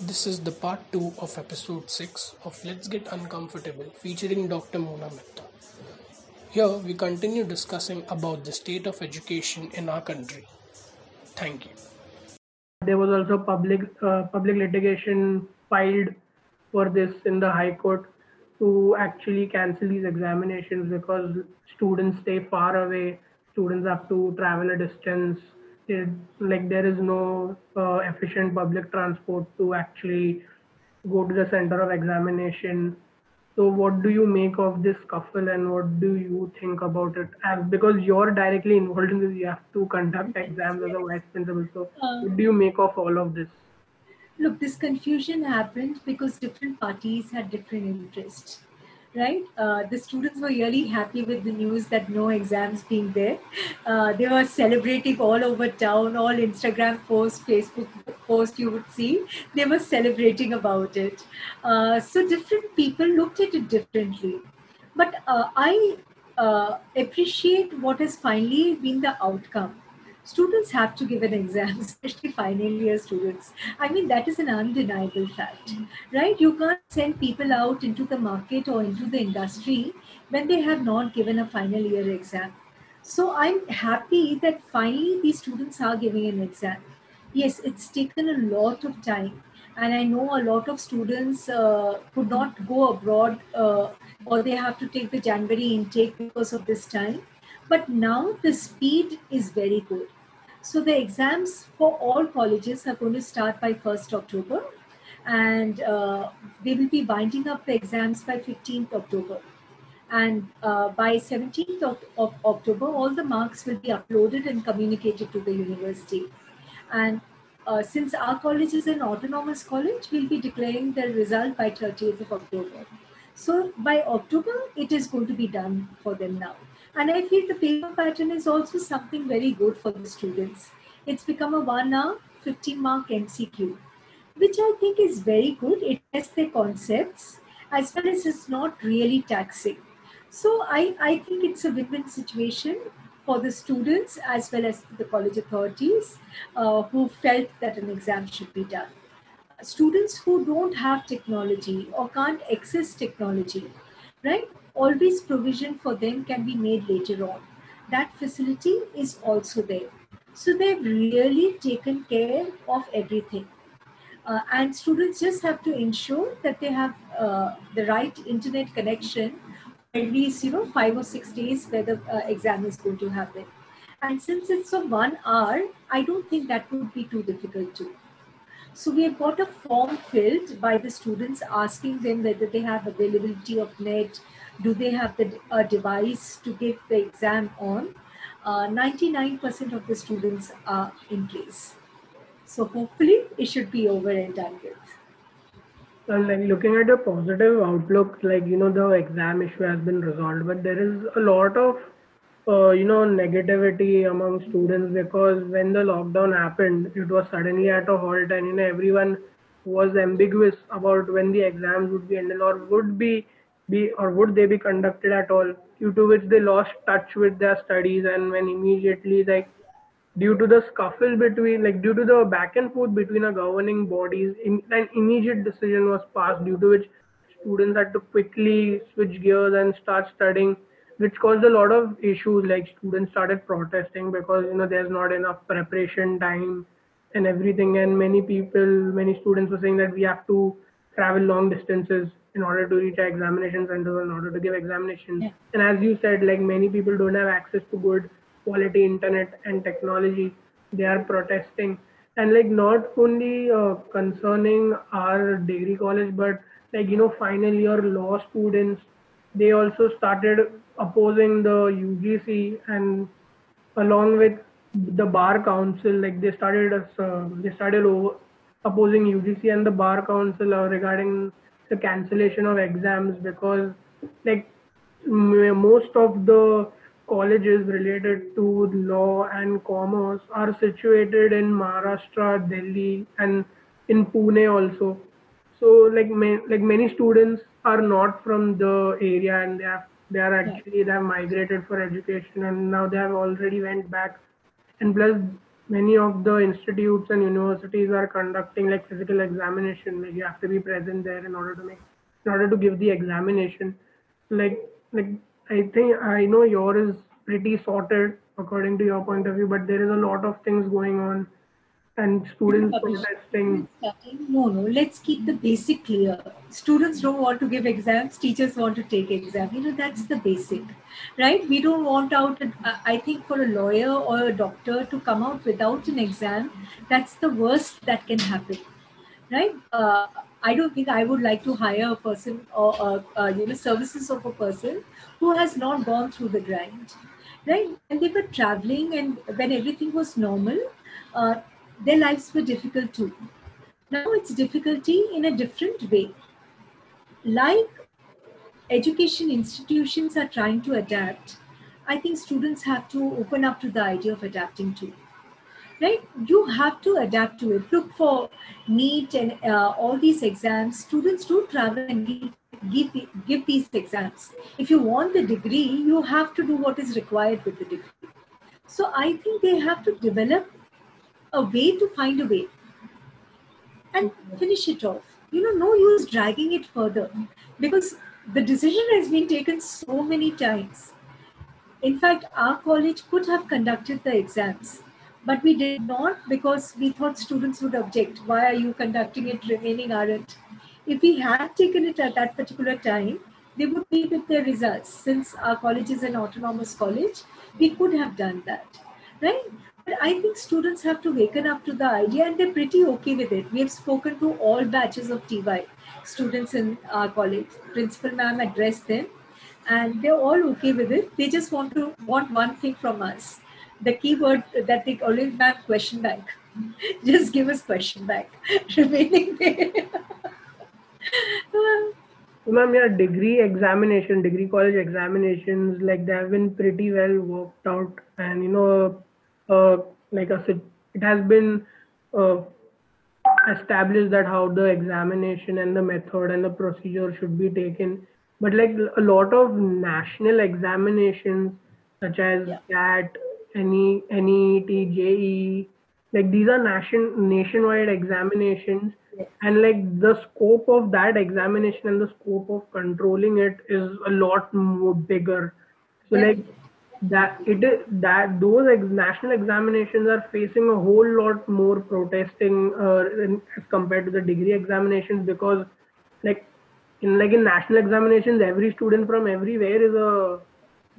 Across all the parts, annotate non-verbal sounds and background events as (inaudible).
This is the part 2 of episode 6 of Let's Get Uncomfortable featuring Dr. Mona Mehta. Here we continue discussing about the state of education in our country. Thank you. There was also public uh, public litigation filed for this in the High Court to actually cancel these examinations because students stay far away. Students have to travel a distance it, like there is no uh, efficient public transport to actually go to the center of examination. So what do you make of this scuffle and what do you think about it? As because you're directly involved in this you have to conduct exams as a vice principal. So um, what do you make of all of this? Look this confusion happened because different parties had different interests right? Uh, the students were really happy with the news that no exams being there. Uh, they were celebrating all over town, all Instagram posts, Facebook posts you would see. They were celebrating about it. Uh, so different people looked at it differently. But uh, I uh, appreciate what has finally been the outcome students have to give an exam, (laughs) especially final year students. I mean, that is an undeniable fact, right? You can't send people out into the market or into the industry when they have not given a final year exam. So I'm happy that finally these students are giving an exam. Yes, it's taken a lot of time. And I know a lot of students uh, could not go abroad uh, or they have to take the January intake because of this time. But now the speed is very good so the exams for all colleges are going to start by 1st October and uh, they will be binding up the exams by 15th October. And uh, by 17th of, of, October, all the marks will be uploaded and communicated to the university. And uh, since our college is an autonomous college, we'll be declaring the result by 30th of October. So by October, it is going to be done for them now. And I feel the paper pattern is also something very good for the students. It's become a one hour, 15 mark MCQ, which I think is very good. It tests their concepts as well as it's not really taxing. So I, I think it's a win-win situation for the students as well as the college authorities uh, who felt that an exam should be done. Students who don't have technology or can't access technology, right? Always provision for them can be made later on. That facility is also there. So they've really taken care of everything. Uh, and students just have to ensure that they have uh, the right internet connection at least you know five or six days where the uh, exam is going to happen and since it's of one hour i don't think that would be too difficult to so we have got a form filled by the students asking them whether they have availability of net do they have the uh, device to give the exam on? 99% uh, of the students are in place. So hopefully it should be over and done with. And like looking at a positive outlook, like you know the exam issue has been resolved, but there is a lot of uh, you know negativity among students because when the lockdown happened, it was suddenly at a halt, and you know everyone was ambiguous about when the exams would be ended or would be be or would they be conducted at all due to which they lost touch with their studies and when immediately like due to the scuffle between like due to the back and forth between a governing bodies in, an immediate decision was passed due to which students had to quickly switch gears and start studying which caused a lot of issues. Like students started protesting because you know there's not enough preparation time and everything. And many people many students were saying that we have to travel long distances in order to reach our examination centers in order to give examinations. Yeah. And as you said, like many people don't have access to good quality internet and technology. They are protesting. And like not only uh, concerning our degree college, but like, you know, final year law students, they also started opposing the UGC and along with the bar council, like they started, uh, they started over, opposing UGC and the bar council uh, regarding the cancellation of exams because like most of the colleges related to law and commerce are situated in Maharashtra, Delhi, and in Pune also. So like ma- like many students are not from the area and they have they are actually they have migrated for education and now they have already went back and plus many of the institutes and universities are conducting like physical examination. Like you have to be present there in order to make, in order to give the examination. Like like I think I know yours is pretty sorted according to your point of view, but there is a lot of things going on and students protesting. No, no, let's keep the basic clear. Students don't want to give exams, teachers want to take exam. You know, that's the basic, right? We don't want out, I think for a lawyer or a doctor to come out without an exam, that's the worst that can happen, right? Uh, I don't think I would like to hire a person or, uh, uh, you know, services of a person who has not gone through the grind, right? And they were traveling and when everything was normal, uh, their lives were difficult too. Now it's difficulty in a different way. Like education institutions are trying to adapt, I think students have to open up to the idea of adapting too. Right? You have to adapt to it. Look for NEET and uh, all these exams. Students do travel and give, give, give these exams. If you want the degree, you have to do what is required with the degree. So I think they have to develop a way to find a way and finish it off. You know, no use dragging it further because the decision has been taken so many times. In fact, our college could have conducted the exams, but we did not because we thought students would object. Why are you conducting it remaining aren't? If we had taken it at that particular time, they would be with their results. Since our college is an autonomous college, we could have done that, right? I think students have to waken up to the idea and they're pretty okay with it. We have spoken to all batches of TY students in our college. Principal ma'am addressed them and they're all okay with it. They just want to want one thing from us. The keyword that they always have question bank. (laughs) just give us question bank. (laughs) Remaining there. Ma'am, yeah, degree examination, degree college examinations, like they have been pretty well worked out, and you know, like I said, it has been uh, established that how the examination and the method and the procedure should be taken. But like a lot of national examinations, such as yeah. CAT, any NEET, JEE, like these are nation nationwide examinations, yes. and like the scope of that examination and the scope of controlling it is a lot more bigger. So like that it is that those ex- national examinations are facing a whole lot more protesting uh, in, as compared to the degree examinations because like in like in national examinations every student from everywhere is a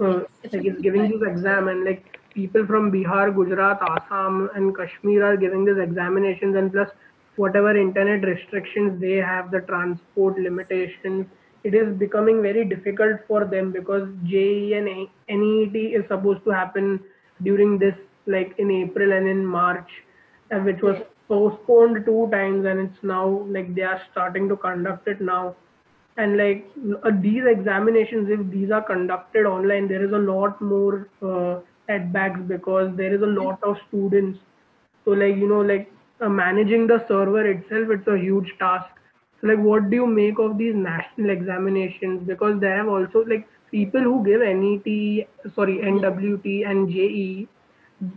uh, like is giving this exam and like people from bihar gujarat assam and kashmir are giving these examinations and plus whatever internet restrictions they have the transport limitations it is becoming very difficult for them because JEE and NEET is supposed to happen during this like in April and in March, uh, which was postponed two times and it's now like they are starting to conduct it now. And like uh, these examinations, if these are conducted online, there is a lot more uh, setbacks because there is a lot of students. So like you know like uh, managing the server itself, it's a huge task so like what do you make of these national examinations? Because there have also like people who give NET, sorry, NEET and JEE,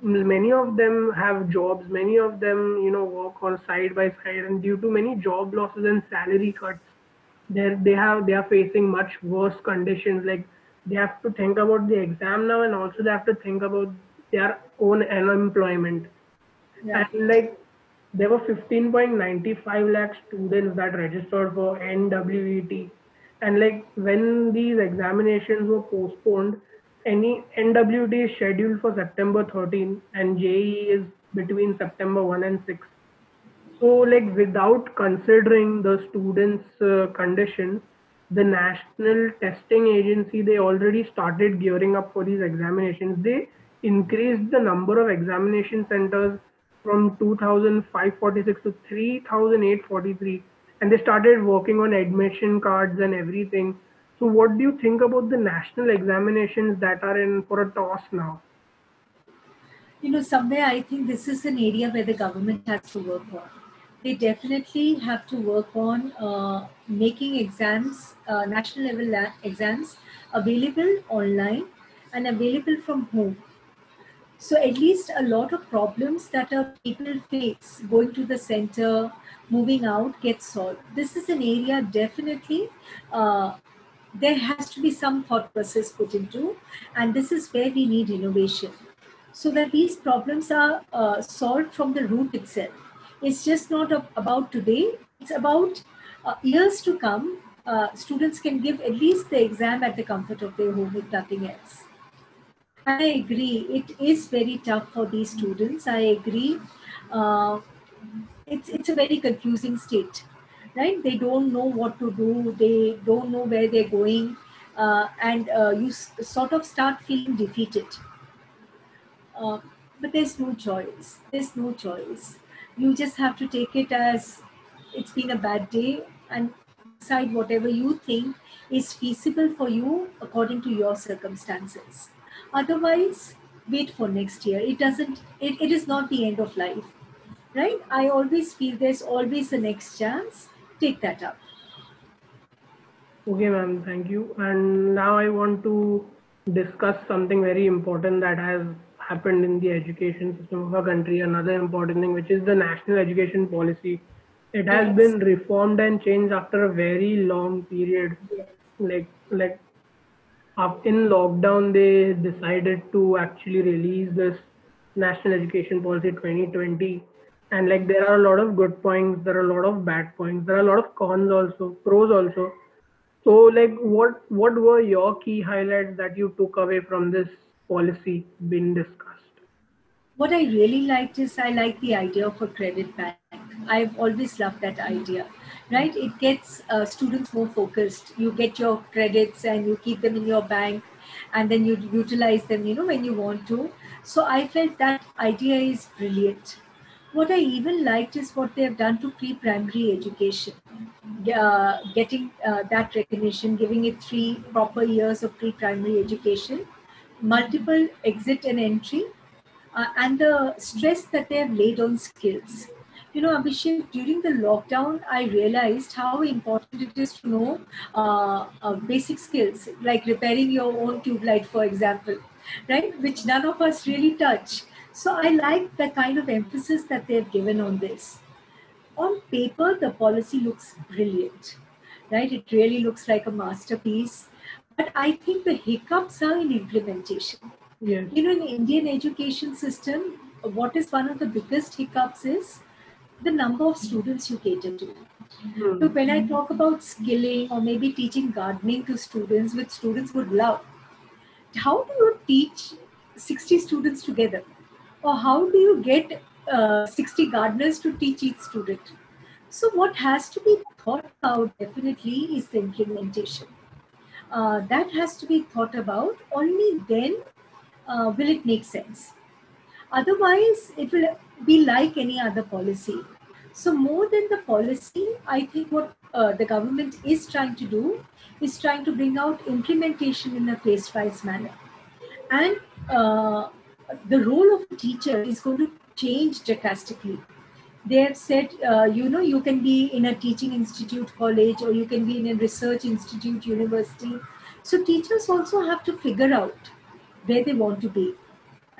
many of them have jobs, many of them, you know, work on side by side and due to many job losses and salary cuts, they they have they are facing much worse conditions. Like they have to think about the exam now and also they have to think about their own unemployment. Yeah. And like there were 15.95 lakh students that registered for NEET. And like when these examinations were postponed, any NEET is scheduled for September 13 and JEE is between September 1 and 6. So like without considering the students' uh, conditions, the National Testing Agency, they already started gearing up for these examinations. They increased the number of examination centers from 2546 to 3843 and they started working on admission cards and everything. So what do you think about the national examinations that are in for a toss now? You know somewhere i think this is an area where the government has to work on. They definitely have to work on uh, making exams uh, national level exams available online and available from home So at least a lot of problems that our people face going to the center, moving out, get solved. This is an area definitely uh, there has to be some thought process put into, and this is where we need innovation, so that these problems are uh, solved from the root itself. It's just not about today; it's about uh, years to come. Uh, students can give at least the exam at the comfort of their home, if nothing else. I agree. It is very tough for these students. I agree. Uh, it's it's a very confusing state, right? They don't know what to do. They don't know where they're going, uh, and uh, you s- sort of start feeling defeated. Uh, but there's no choice. There's no choice. You just have to take it as it's been a bad day and decide whatever you think is feasible for you according to your circumstances otherwise wait for next year it doesn't it, it is not the end of life right i always feel there's always a next chance take that up Okay, ma'am, thank you. And now I want to discuss something very important that has happened in the education system of our country. Another important thing, which is the national education policy. It has Yes. been reformed and changed after a very long period. yes. Like, like in lockdown, they decided to actually release this national education policy 2020. And like, there are a lot of good points, there are a lot of bad points, there are a lot of cons also, pros also. So, like, what what were your key highlights that you took away from this policy being discussed? what i really liked is i like the idea of a credit bank i've always loved that idea right? It gets uh, students more focused. You get your credits and you keep them in your bank and then you utilize them you know when you want to. So i felt that idea is brilliant. What i even liked is what they have done to pre-primary education. Uh, getting uh, that recognition giving it three proper years of pre-primary education multiple exit and entry uh, and the stress that they have laid on skills. You know, Abhishek, during the lockdown, I realized how important it is to know uh, uh, basic skills like repairing your own tube light, for example, right? Which none of us really touch. So I like the kind of emphasis that they've given on this. On paper, the policy looks brilliant, right? It really looks like a masterpiece. But I think the hiccups are in implementation Yes. you know in the indian education system what is one of the biggest hiccups is the number of students you cater to. Hmm. so when i talk about skilling or maybe teaching gardening to students which students would love how do you teach 60 students together? Or how do you get uh, 60 gardeners to teach each student? So what has to be thought about definitely is the implementation. Uh, that has to be thought about only then uh, will it make sense? Otherwise it will be like any other policy so more than the policy i think what uh, the government is trying to do is trying to bring out implementation in a phase wise manner. And uh, the role of a teacher is going to change drastically. They have said uh, you know you can be in a teaching institute college or you can be in a research institute university. So teachers also have to figure out where they want to be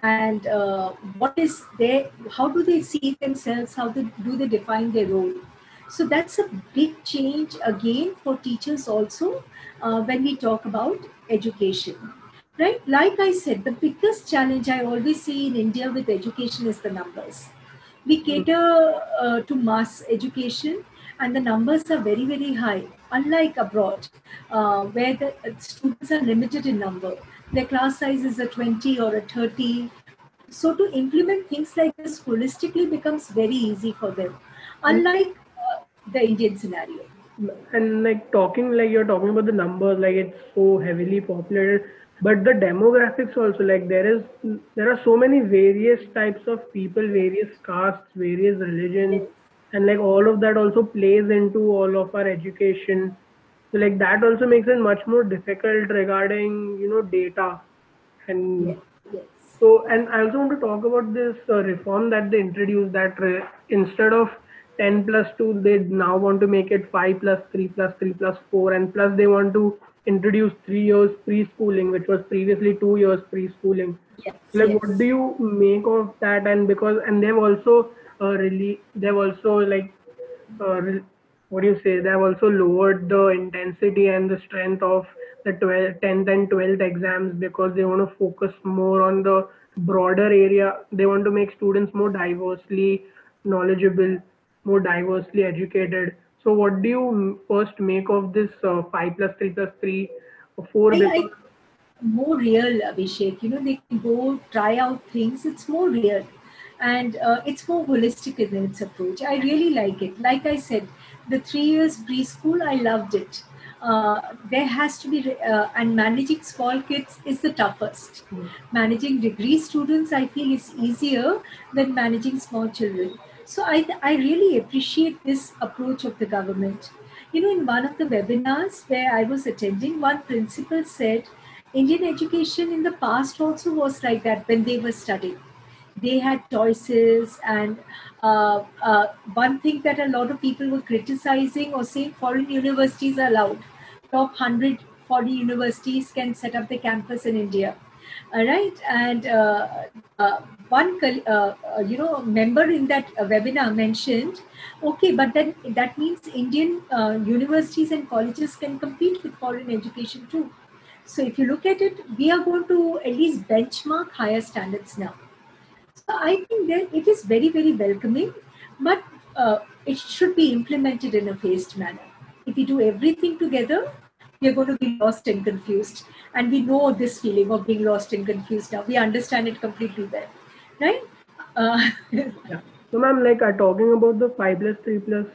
and uh, what is their how do they see themselves? How they, do they define their role? So that's a big change again for teachers also uh, when we talk about education right? Like i said the biggest challenge i always see in india with education is the numbers. We cater uh, to mass education and the numbers are very very high unlike abroad uh, where the uh, students are limited in number their class size is a 20 or a 30 so to implement things like this holistically becomes very easy for them. Unlike uh, the indian scenario. And like talking like you're talking about the numbers, like it's so heavily populated, but the demographics also like there is there are so many various types of people, various castes, various religions, and like all of that also plays into all of our education. So like that also makes it much more difficult regarding you know data and yes yes so, and I also want to talk about this uh, reform that they introduced that re- instead of 10 plus 2, they now want to make it 5 plus 3 plus 3 plus 4, and plus they want to introduce three years preschooling, which was previously two years preschooling. Yes, Like, yes. what do you make of that? And because and they've also uh, really they've also like uh, re- what do you say? They've also lowered the intensity and the strength of the 12th, 10th and 12th exams because they want to focus more on the broader area. They want to make students more diversely knowledgeable, more diversely educated. So, what do you first make of this uh, 5 plus 3 plus 3 or 4? I like more real, Abhishek. You know, they can go try out things. It's more real. And uh, it's more holistic in its approach. I really like it. Like I said, the three years preschool, I loved it. Uh, there has to be, uh, and managing small kids is the toughest. Managing degree students, I feel, is easier than managing small children. So I, I really appreciate this approach of the government. You know, in one of the webinars where I was attending, one principal said Indian education in the past also was like that when they were studying. They had choices, and uh, uh, one thing that a lot of people were criticizing or saying foreign universities are allowed. Top 100 foreign universities can set up the campus in India. All right, and uh, uh, one uh, uh, you know member in that webinar mentioned, okay, but then that means Indian universities and colleges can compete with foreign education too. So if you look at it, we are going to at least benchmark higher standards now. So I think that it is very very welcoming, but uh, it should be implemented in a phased manner. If we do everything together, we are going to be lost and confused. And we know this feeling of being lost and confused now. We understand it completely well, right? Uh, (laughs) yeah. So, ma'am, like, uh, talking about the 5 plus 3 plus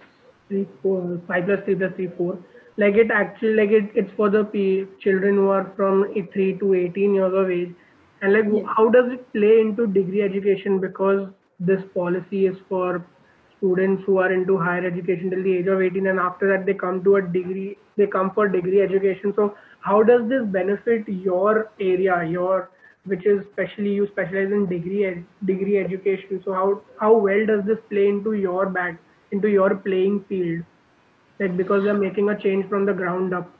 3, 4, 5 plus 3 plus 3, 4, like, it actually, like, it, it's for the P- children who are from 3 to 18 years of age. And, like, Yeah. how does it play into degree education? Because this policy is for students who are into higher education till the age of 18 and after that they come to a degree they come for degree education so how does this benefit your area your which is specially you specialize in degree ed- degree education so how how well does this play into your bag into your playing field like because they're making a change from the ground up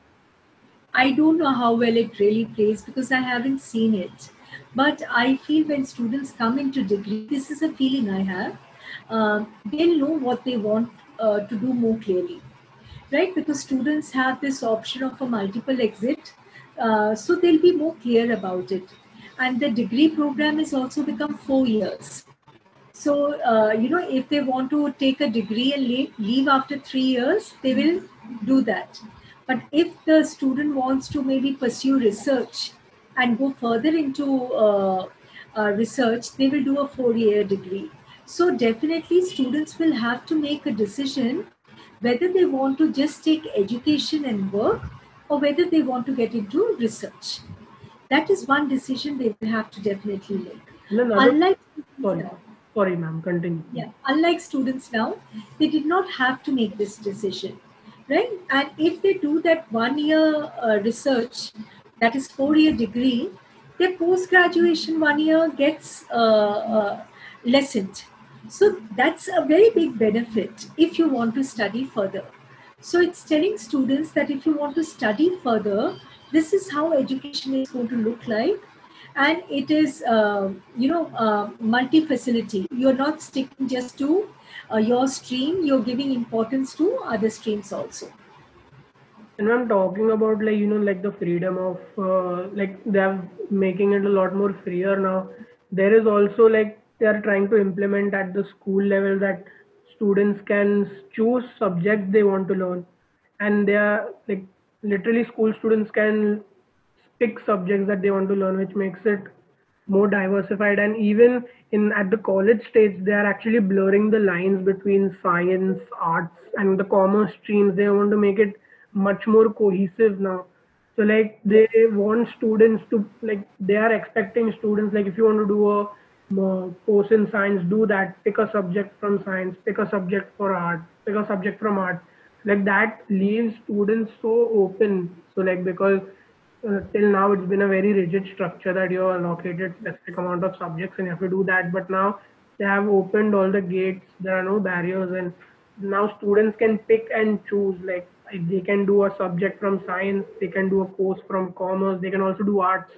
I don't know how well it really plays because I haven't seen it. But I feel when students come into degree, this is a feeling I have. Um, they'll know what they want uh, to do more clearly, right? Because students have this option of a multiple exit, uh, so they'll be more clear about it. And the degree program has also become four years. So, uh, you know, if they want to take a degree and leave, leave after three years, they will do that. But if the student wants to maybe pursue research and go further into uh, uh, research, they will do a four year degree. So, definitely, students will have to make a decision whether they want to just take education and work or whether they want to get into research. That is one decision they will have to definitely make. and another, Unlike sorry. Sorry ma'am. Continue. Yeah. Unlike students now they did not have to make this decision right? And if they do that one year uh, research that is four year degree their post graduation one year gets uh, uh, lessened. So that's a very big benefit if you want to study further. So it's telling students that if you want to study further this is how education is going to look like. And it is uh, you know uh, multi facility you're not sticking just to uh, your stream. You're giving importance to other streams also And I'm talking about like you know like the freedom of uh, like they're making it a lot more freer now. There is also like they are trying to implement at the school level that students can choose subjects they want to learn, and they are like literally school students can pick subjects that they want to learn, which makes it more diversified. And even in at the college stage, they are actually blurring the lines between science, arts, and the commerce streams. They want to make it much more cohesive now. So like they want students to like they are expecting students like if you want to do a uh, course in science, do that. Pick a subject from science. Pick a subject for art. Pick a subject from art. Like that leaves students so open. So like because uh, till now it's been a very rigid structure that you're allocated specific amount of subjects and you have to do that. But now they have opened all the gates. There are no barriers and now students can pick and choose like they can do a subject from science they can do a course from commerce they can also do arts.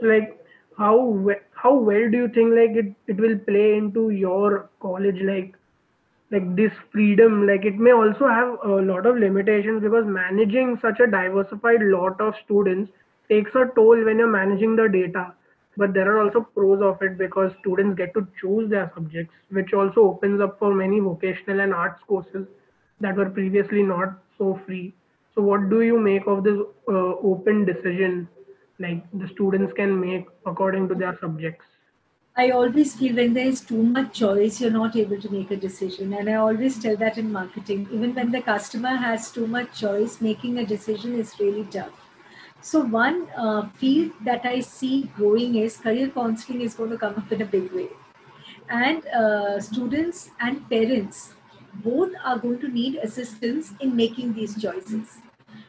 So like how how well do you think like it, it will play into your college like like this freedom? Like it may also have a lot of limitations because managing such a diversified lot of students takes a toll when you're managing the data. But there are also pros of it because students get to choose their subjects which also opens up for many vocational and arts courses that were previously not so free so what do you make of this uh, open decision like the students can make according to their subjects I always feel when there is too much choice, you're not able to make a decision. And I always tell that in marketing. Even when the customer has too much choice, making a decision is really tough. So, one uh, field that I see growing is career counseling is going to come up in a big way. And uh, students and parents both are going to need assistance in making these choices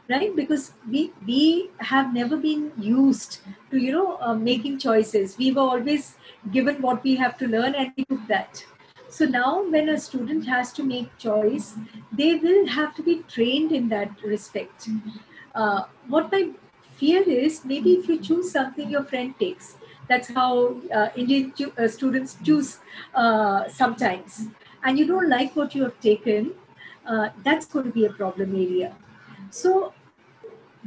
right? Because we we have never been used to you know uh, making choices. We were always given what we have to learn and we took that. So now when a student has to make choice they will have to be trained in that respect. Uh, what my fear is maybe if you choose something your friend takes that's how uh, indian uh, students choose uh, sometimes and you don't like what you have taken uh, that's going to be a problem area so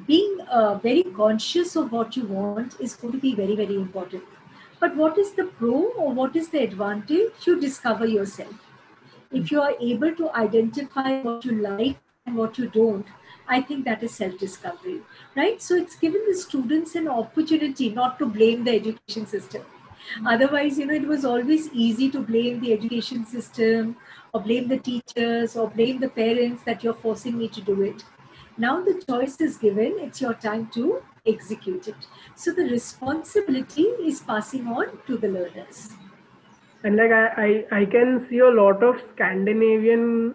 being uh, very conscious of what you want is going to be very, very important. But what is the pro or what is the advantage? You discover yourself. If you are able to identify what you like and what you don't, I think that is self discovery, right? So it's given the students an opportunity not to blame the education system. Otherwise, you know, it was always easy to blame the education system or blame the teachers or blame the parents that you're forcing me to do it. Now the choice is given, it's your time to execute it. So the responsibility is passing on to the learners. And like I, I, I can see a lot of Scandinavian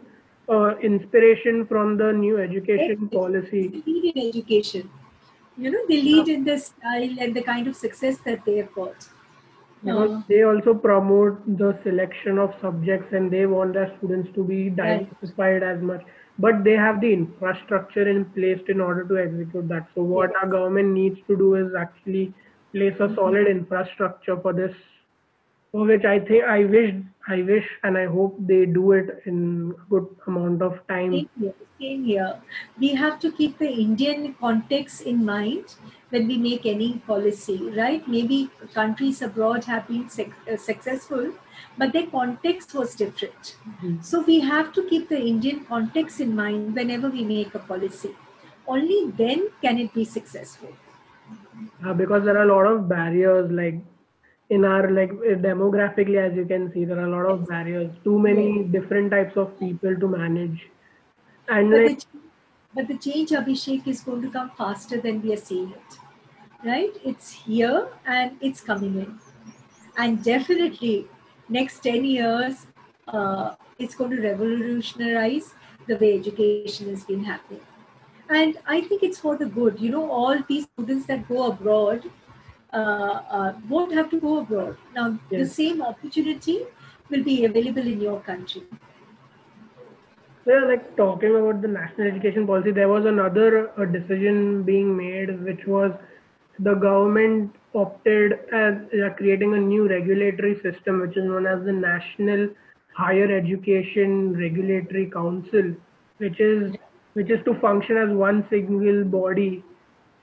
uh, inspiration from the new education policy. Lead in education. You know, they lead in the style and the kind of success that they have got. Because uh, they also promote the selection of subjects and they want their students to be diversified right. as much but they have the infrastructure in place in order to execute that. So what our government needs to do is actually place a solid infrastructure for this, for which I think I wish, I wish, and I hope they do it in a good amount of time. Same here. Same here. We have to keep the Indian context in mind when we make any policy, right? Maybe countries abroad have been uh, successful but their context was different. Mm-hmm. So we have to keep the Indian context in mind whenever we make a policy. Only then can it be successful. Uh, because there are a lot of barriers, like in our like demographically, as you can see, there are a lot of barriers. Too many yes. different types of people to manage, and but like. The, but the change, Abhishek, is going to come faster than we are seeing it. Right? It's here and it's coming in. And definitely, next 10 years, uh, it's going to revolutionize the way education has been happening. And I think it's for the good. You know, all these students that go abroad uh, uh, won't have to go abroad. Now, yes. the same opportunity will be available in your country. Well, like talking about the national education policy, there was another uh, decision being made, which was the government opted as uh, creating a new regulatory system, which is known as the National Higher Education Regulatory Council, which is which is to function as one single body,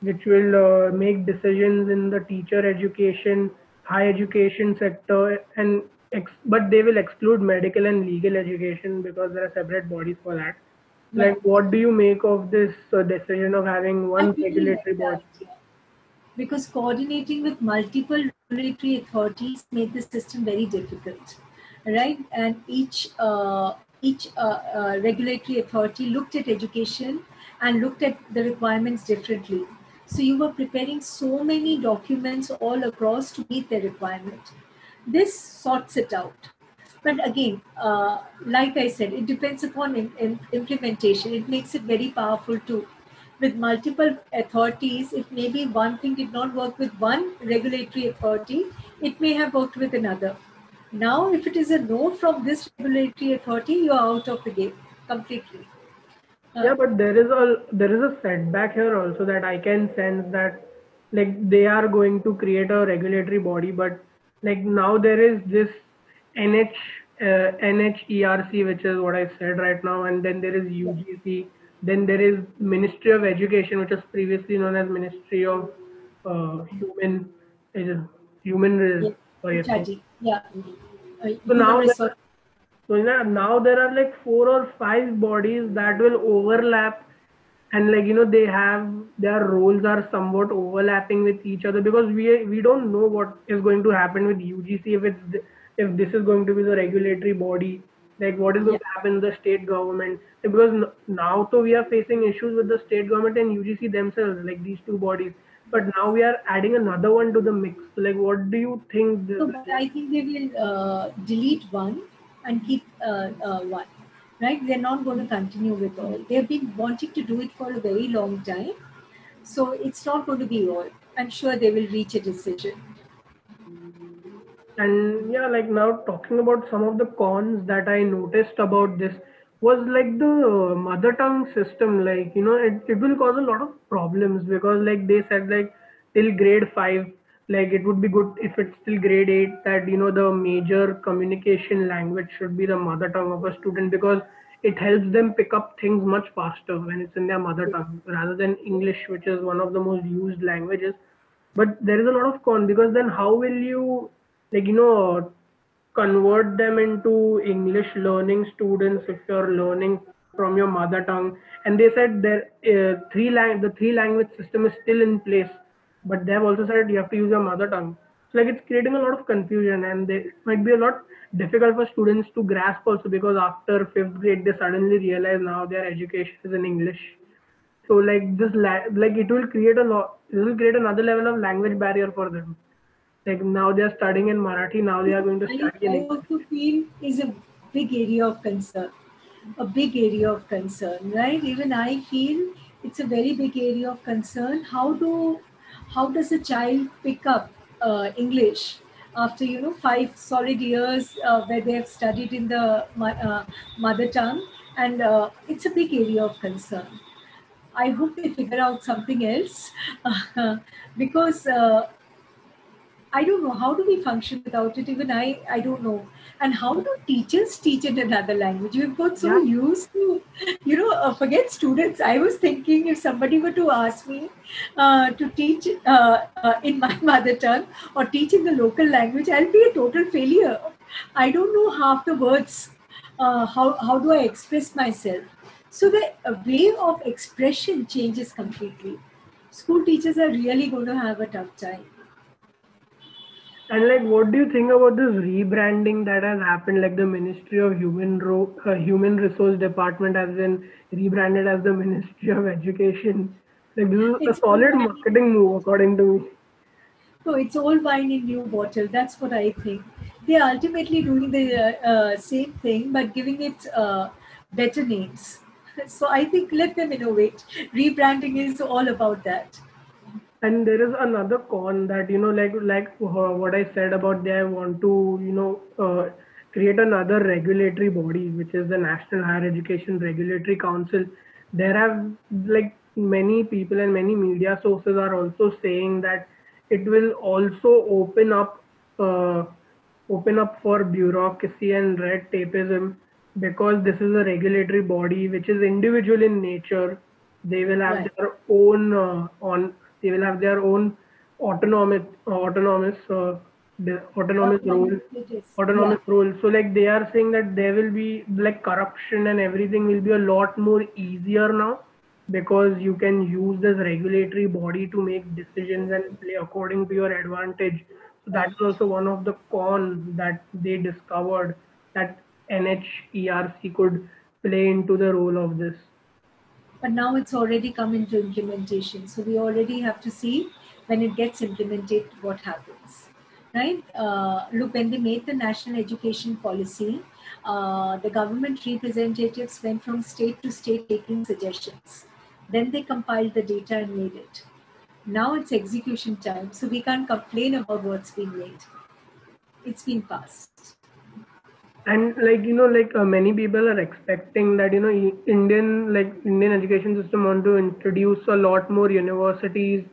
which will uh, make decisions in the teacher education, high education sector, and ex- but they will exclude medical and legal education because there are separate bodies for that. Like, what do you make of this uh, decision of having one regulatory body? Because coordinating with multiple regulatory authorities made the system very difficult, right? And each uh, each uh, uh, regulatory authority looked at education and looked at the requirements differently. So you were preparing so many documents all across to meet the requirement. This sorts it out. But again, uh, like I said, it depends upon in, in implementation. It makes it very powerful too with multiple authorities, if maybe one thing did not work with one regulatory authority, it may have worked with another. Now, if it is a no from this regulatory authority, you are out of the game completely. yeah but there is a there is a setback here also that i can sense that like they are going to create a regulatory body but like now there is this nh uh, NHERC, which is what I said right now, and then there is UGC, then there is Ministry of Education, which was previously known as Ministry of uh, Human Human. Yeah. yeah. Uh, so now, so now there are like four or five bodies that will overlap and like you know they have their roles are somewhat overlapping with each other because we we don't know what is going to happen with UGC if it's if this is going to be the regulatory body like what is going yeah. to happen in the state government because now so we are facing issues with the state government and UGC themselves like these two bodies but now we are adding another one to the mix like what do you think so, I think they will uh, delete one and keep uh, uh, one right? They're not going to continue with all. They've been wanting to do it for a very long time. So it's not going to be all. I'm sure they will reach a decision. And yeah, like now talking about some of the cons that I noticed about this was like the mother tongue system. Like, you know, it, it will cause a lot of problems because like they said like till grade five, like it would be good if it's still grade 8 that you know the major communication language should be the mother tongue of a student because it helps them pick up things much faster when it's in their mother tongue rather than english which is one of the most used languages but there is a lot of con because then how will you like you know convert them into english learning students if you're learning from your mother tongue and they said there uh, three lang- the three language system is still in place but they have also said you have to use your mother tongue. So like it's creating a lot of confusion and they, it might be a lot difficult for students to grasp also because after fifth grade they suddenly realize now their education is in English. So like this la- like it will create a lot it will create another level of language barrier for them. Like now they are studying in Marathi, now they are going to study in English. I also feel is a big area of concern. A big area of concern, right? Even I feel it's a very big area of concern. How do how does a child pick up uh, English after you know five solid years uh, where they have studied in the uh, mother tongue, and uh, it's a big area of concern. I hope they figure out something else (laughs) because uh, I don't know how do we function without it. Even I, I don't know. And how do teachers teach in another language? We've got so yeah. used to, you know, uh, forget students. I was thinking if somebody were to ask me uh, to teach uh, uh in my (laughs) mother tongue or teach in the local language, I'll be a total failure. I don't know half the words. Uh, how how do I express myself? So the way of expression changes completely. School teachers are really going to have a tough time and like, what do you think about this rebranding that has happened? Like the Ministry of Human Ro- uh, Human Resource Department has been rebranded as the Ministry of Education. Like this is it's a solid marketing move, according to me. No, it's all wine in new bottle. That's what I think. They're ultimately doing the uh, uh, same thing, but giving it uh, better names. (laughs) So I think let them innovate. Rebranding is all about that and there is another con that you know like like uh, what i said about they want to you know uh, create another regulatory body which is the national higher education regulatory council there have like many people and many media sources are also saying that it will also open up uh, open up for bureaucracy and red tapeism because this is a regulatory body which is individual in nature they will have right. their own uh, on they will have their own autonomous autonomous uh, autonomous role autonomous yeah. role so like they are saying that there will be like corruption and everything will be a lot more easier now because you can use this regulatory body to make decisions and play according to your advantage. So that's also one of the cons that they discovered that NHERC could play into the role of this but now it's already come into implementation. So we already have to see when it gets implemented what happens. Right? Uh, look, when they made the national education policy, uh, the government representatives went from state to state taking suggestions. Then they compiled the data and made it. Now it's execution time, so we can't complain about what's been made. It's been passed and like you know like uh, many people are expecting that you know indian like indian education system want to introduce a lot more universities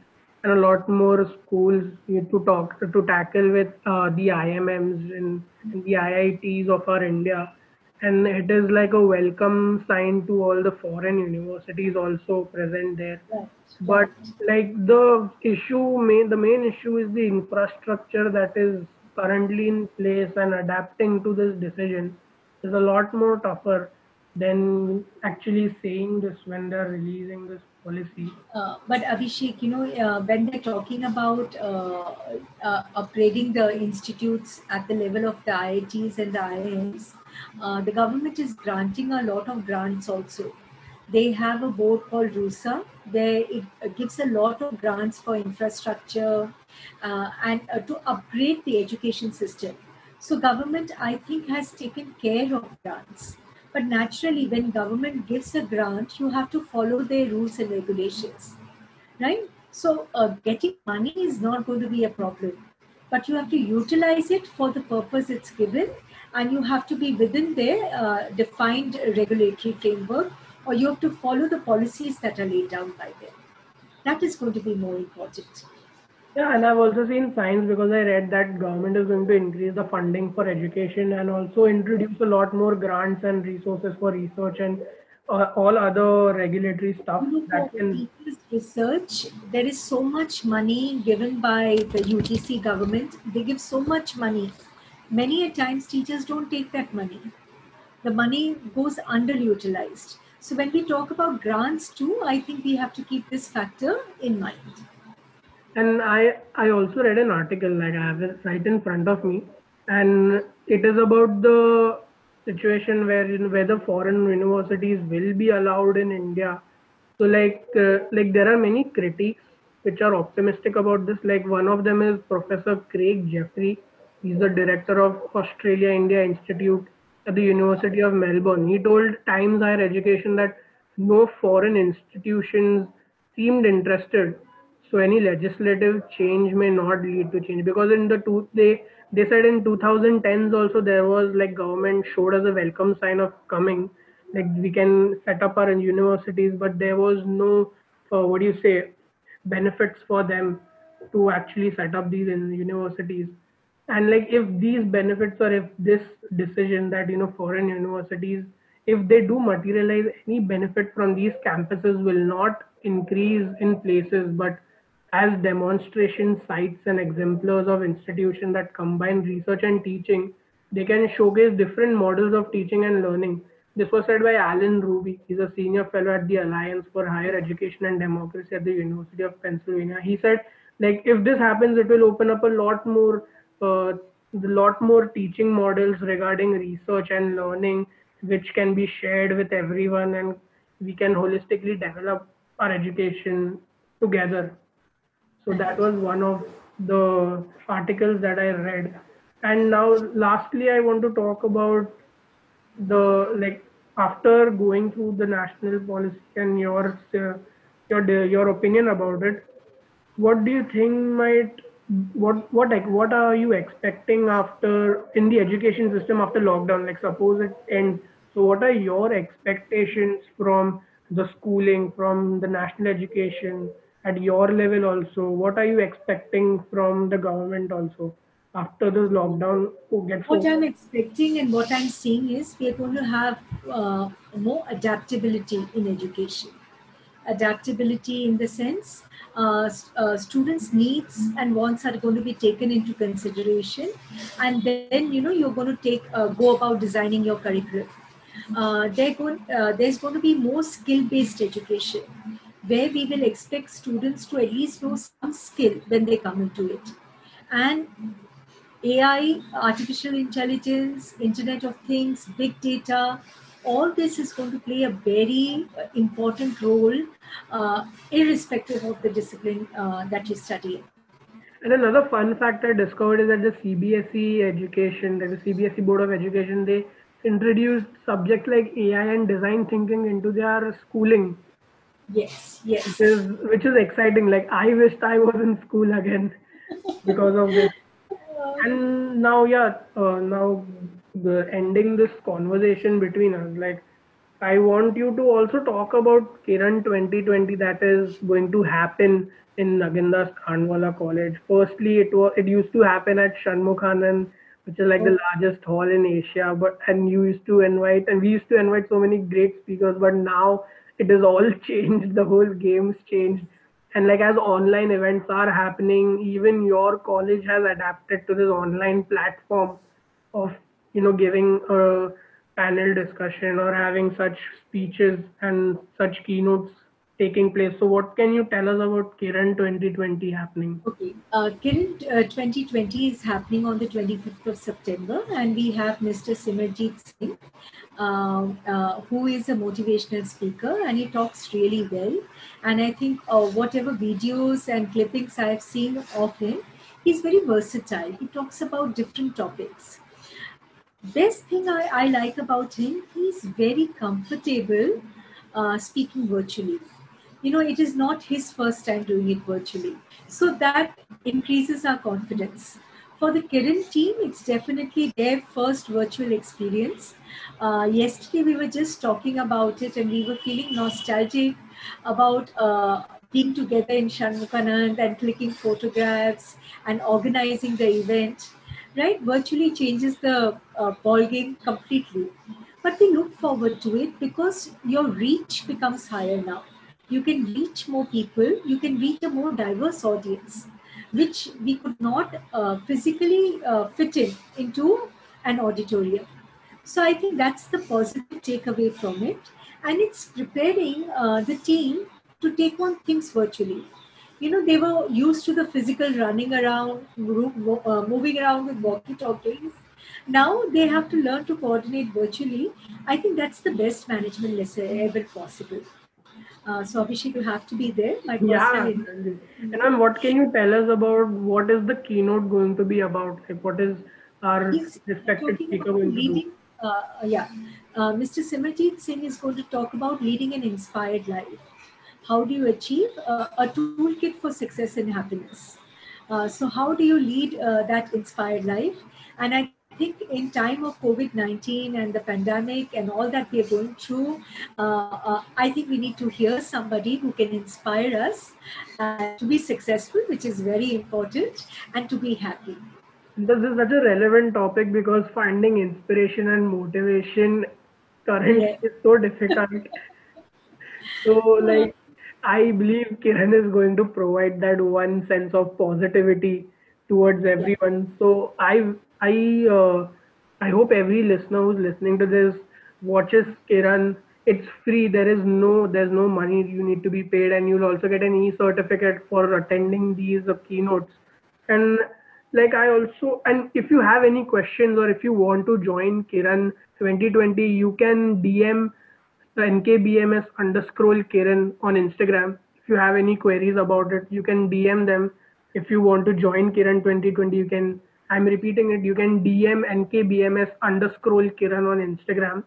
and a lot more schools to talk to tackle with uh, the IIMs and, and, the IITs of our India, and it is like a welcome sign to all the foreign universities also present there. Right. But like the issue, main the main issue is the infrastructure that is currently in place and adapting to this decision is a lot more tougher than actually saying this when they're releasing this policy. Uh, but Abhishek, you know, uh, when they're talking about uh, uh upgrading the institutes at the level of the IITs and the IIMs, uh, the government is granting a lot of grants also. They have a board called RUSA, where it gives a lot of grants for infrastructure uh, and to upgrade the education system. So government, I think, has taken care of grants but naturally, when government gives a grant, you have to follow their rules and regulations, right? So uh, getting money is not going to be a problem, but you have to utilize it for the purpose it's given, and you have to be within their uh, defined regulatory framework, or you have to follow the policies that are laid down by them. That is going to be more important. Yeah, and I've also seen signs because I read that government is going to increase the funding for education and also introduce a lot more grants and resources for research and uh, all other regulatory stuff that can research there is so much money given by the UGC government they give so much money many a times teachers don't take that money the money goes underutilized so when we talk about grants too i think we have to keep this factor in mind. And i i also read an article like i have it right in front of me. And it is about the situation where you the foreign universities will be allowed in india. So like uh, like there are many critiques which are optimistic about this. Like one of them is professor craig jeffrey. He's the director of australia india institute at the university of melbourne. He told times higher education that no foreign institutions seemed interested so any legislative change may not lead to change. Because in the two they they said in 2010s also there was like government showed us a welcome sign of coming like we can set up our universities but there was no uh, what do you say benefits for them to actually set up these universities and like if these benefits or if this decision that you know foreign universities if they do materialize any benefit from these campuses will not increase in places but as demonstration sites and exemplars of institutions that combine research and teaching, they can showcase different models of teaching and learning. This was said by Alan Ruby. He's a senior fellow at the Alliance for Higher Education and Democracy at the University of Pennsylvania. He said, like, if this happens, it will open up a lot more, a lot more teaching models regarding research and learning, which can be shared with everyone, and we can holistically develop our education together. So that was one of the articles that I read. And now, lastly, I want to talk about the like after going through the national policy and your uh, your your opinion about it. What do you think might what what like what are you expecting after in the education system after lockdown? Like suppose it ends. So what are your expectations from the schooling, from the national education? at your level also what are you expecting from the government also after this lockdown gets what over? i'm expecting and what i'm seeing is we're going to have uh, more adaptability in education adaptability in the sense uh, uh, students needs and wants are going to be taken into consideration and then you know you're going to take uh, go about designing your curriculum uh, going, uh, there's going to be more skill based education where we will expect students to at least know some skill when they come into it. And AI, artificial intelligence, Internet of Things, big data, all this is going to play a very uh, important role, uh, irrespective of the discipline uh, that you study. And another fun fact I discovered is that the CBSE education, that the CBSE Board of Education, they introduced subjects like AI and design thinking into their schooling Yes, yes. Which is, which is exciting. Like I wished I was in school again (laughs) because of this. (laughs) And now, yeah, uh, now the ending this conversation between us, like I want you to also talk about Kiran 2020 that is going to happen in Nagindas Khandwala College. Firstly, it was it used to happen at Shanmukhanand, which is like the largest hall in Asia. But and you used to invite and we used to invite so many great speakers. But now it is all (laughs) changed. The whole game's changed. And like as online events are happening, even your college has adapted to this online platform of you know giving a panel discussion or having such speeches and such keynotes taking place. So, what can you tell us about Kiran 2020 happening? Okay, uh, Kiran uh, 2020 is happening on the 25th of September, and we have Mr. Simarjeet Singh, uh, uh, who is a motivational speaker, and he talks really well. And I think uh, whatever videos and clippings I've seen of him, he's very versatile. He talks about different topics. Best thing I, I like about him, he's very comfortable uh, speaking virtually you know, it is not his first time doing it virtually. So that increases our confidence. For the Kiran team, it's definitely their first virtual experience. Uh, yesterday, we were just talking about it and we were feeling nostalgic about uh, being together in Shanmukhanand and clicking photographs and organizing the event. Right? Virtually changes the uh, ball game completely. But we look forward to it because your reach becomes higher now you can reach more people, you can reach a more diverse audience, which we could not uh, physically uh, fit in into an auditorium. So I think that's the positive takeaway from it. And it's preparing uh, the team to take on things virtually. You know, they were used to the physical running around, uh, moving around with walkie talkies. Now they have to learn to coordinate virtually. I think that's the best management lesson ever possible. Uh, so Abhishek, you have to be there. My yeah. And um, what can you tell us about what is the keynote going to be about? Like, what is our He's respected speaker going leading, to do? Uh, yeah, uh, Mr. Simarjeet Singh is going to talk about leading an inspired life. How do you achieve uh, a toolkit for success and happiness? Uh, so, how do you lead uh, that inspired life? And I think in time of COVID-19 and the pandemic and all that we are going through, uh, uh, I think we need to hear somebody who can inspire us uh, to be successful, which is very important, and to be happy. This is such a relevant topic because finding inspiration and motivation currently yeah. is so difficult. (laughs) so, like, I believe Kiran is going to provide that one sense of positivity towards everyone. So I I uh, I hope every listener who's listening to this watches Kiran. It's free. There is no there's no money you need to be paid, and you'll also get an e-certificate for attending these uh, keynotes. And like I also and if you have any questions or if you want to join Kiran 2020, you can DM nkbms underscore Kiran on Instagram. If you have any queries about it, you can DM them. If you want to join Kiran 2020, you can I'm repeating it. You can DM nkbms underscore Kiran on Instagram.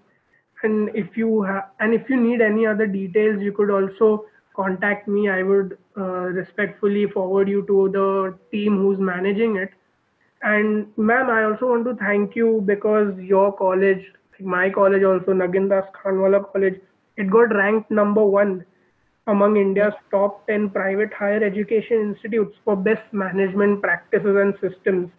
And if you have, and if you need any other details, you could also contact me. I would uh, respectfully forward you to the team who's managing it. And ma'am, I also want to thank you because your college, my college also, Nagindas Khandwala College, it got ranked number one among India's top 10 private higher education institutes for best management practices and systems.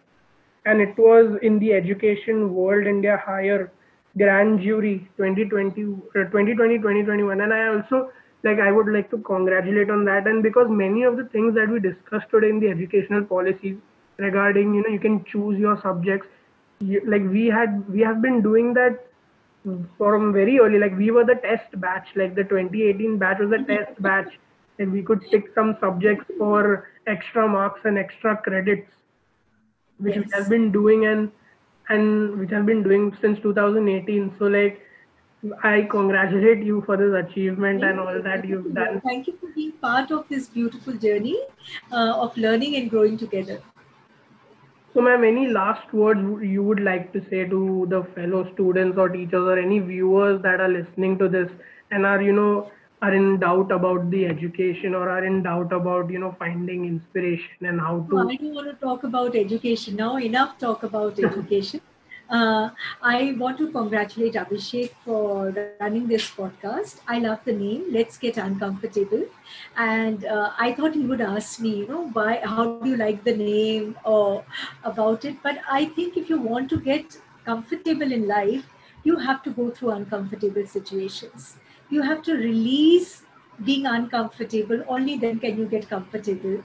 And it was in the Education World India Higher Grand Jury 2020, uh, 2020 2021 and I also like I would like to congratulate on that. And because many of the things that we discussed today in the educational policies regarding you know you can choose your subjects you, like we had we have been doing that from very early like we were the test batch like the 2018 batch was the mm-hmm. test batch and we could pick some subjects for extra marks and extra credits which yes. we have been doing and and which have been doing since 2018 so like i congratulate you for this achievement thank and all you. that you've done thank you for being part of this beautiful journey uh, of learning and growing together so ma'am any last words you would like to say to the fellow students or teachers or any viewers that are listening to this and are you know are in doubt about the education or are in doubt about you know finding inspiration and how to i don't want to talk about education. Now enough talk about education Uh, I want to congratulate Abhishek for running this podcast. I love the name. Let's get uncomfortable. And uh, I thought he would ask me, you know, why? How do you like the name or about it? But I think if you want to get comfortable in life, you have to go through uncomfortable situations. You have to release being uncomfortable. Only then can you get comfortable.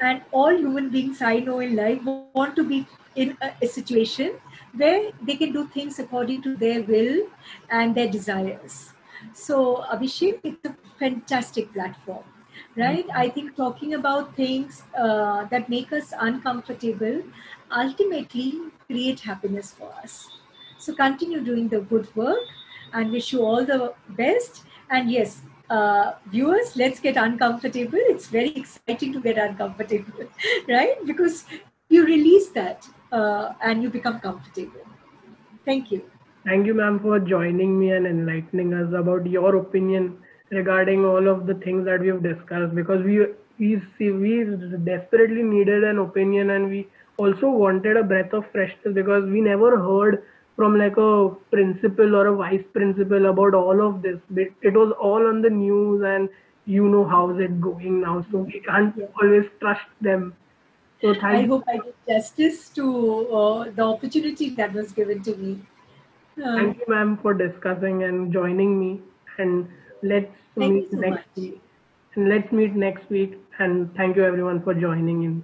And all human beings I know in life want to be in a, a situation where they can do things according to their will and their desires. So, Abhishek, it's a fantastic platform, right? I think talking about things uh, that make us uncomfortable ultimately create happiness for us. So, continue doing the good work and wish you all the best. And yes, uh, viewers, let's get uncomfortable. It's very exciting to get uncomfortable, (laughs) right? Because you release that uh, and you become comfortable. Thank you. Thank you, ma'am, for joining me and enlightening us about your opinion regarding all of the things that we've discussed because we we we desperately needed an opinion and we also wanted a breath of freshness because we never heard from like a principal or a vice principal about all of this. It was all on the news and you know how's it going now. So we can't always trust them. So thank I hope I did justice to uh, the opportunity that was given to me. Um, thank you, ma'am, for discussing and joining me. And let's meet so next much. week. And let's meet next week. And thank you, everyone, for joining in.